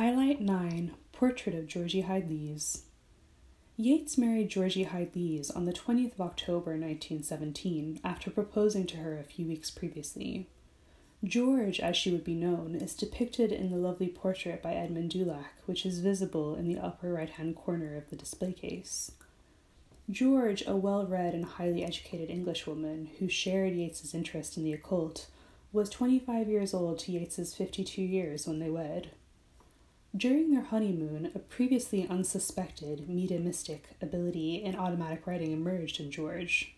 Highlight 9 Portrait of Georgie Hyde Lees. Yeats married Georgie Hyde Lees on the 20th of October 1917 after proposing to her a few weeks previously. George, as she would be known, is depicted in the lovely portrait by Edmund Dulac, which is visible in the upper right hand corner of the display case. George, a well read and highly educated Englishwoman who shared Yeats's interest in the occult, was 25 years old to Yeats's 52 years when they wed. During their honeymoon, a previously unsuspected mediumistic ability in automatic writing emerged in George.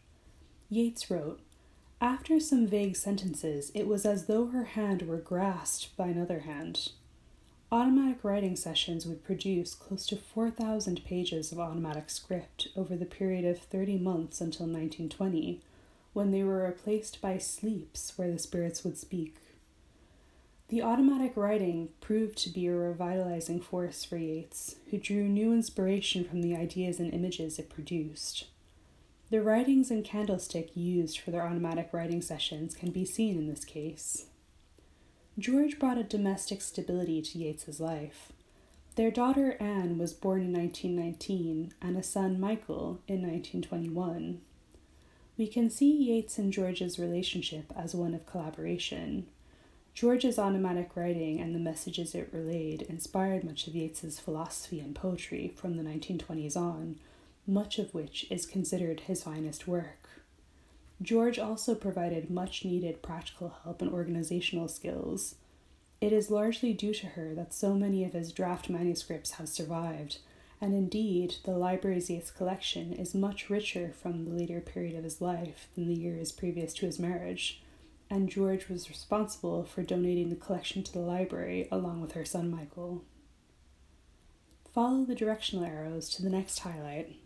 Yeats wrote, After some vague sentences, it was as though her hand were grasped by another hand. Automatic writing sessions would produce close to 4,000 pages of automatic script over the period of 30 months until 1920, when they were replaced by sleeps where the spirits would speak. The automatic writing proved to be a revitalizing force for Yeats, who drew new inspiration from the ideas and images it produced. The writings and candlestick used for their automatic writing sessions can be seen in this case. George brought a domestic stability to Yeats's life. Their daughter Anne was born in 1919 and a son Michael in 1921. We can see Yeats and George's relationship as one of collaboration, George's automatic writing and the messages it relayed inspired much of Yeats's philosophy and poetry from the 1920s on, much of which is considered his finest work. George also provided much needed practical help and organizational skills. It is largely due to her that so many of his draft manuscripts have survived, and indeed, the library's Yeats collection is much richer from the later period of his life than the years previous to his marriage and George was responsible for donating the collection to the library along with her son Michael. Follow the directional arrows to the next highlight.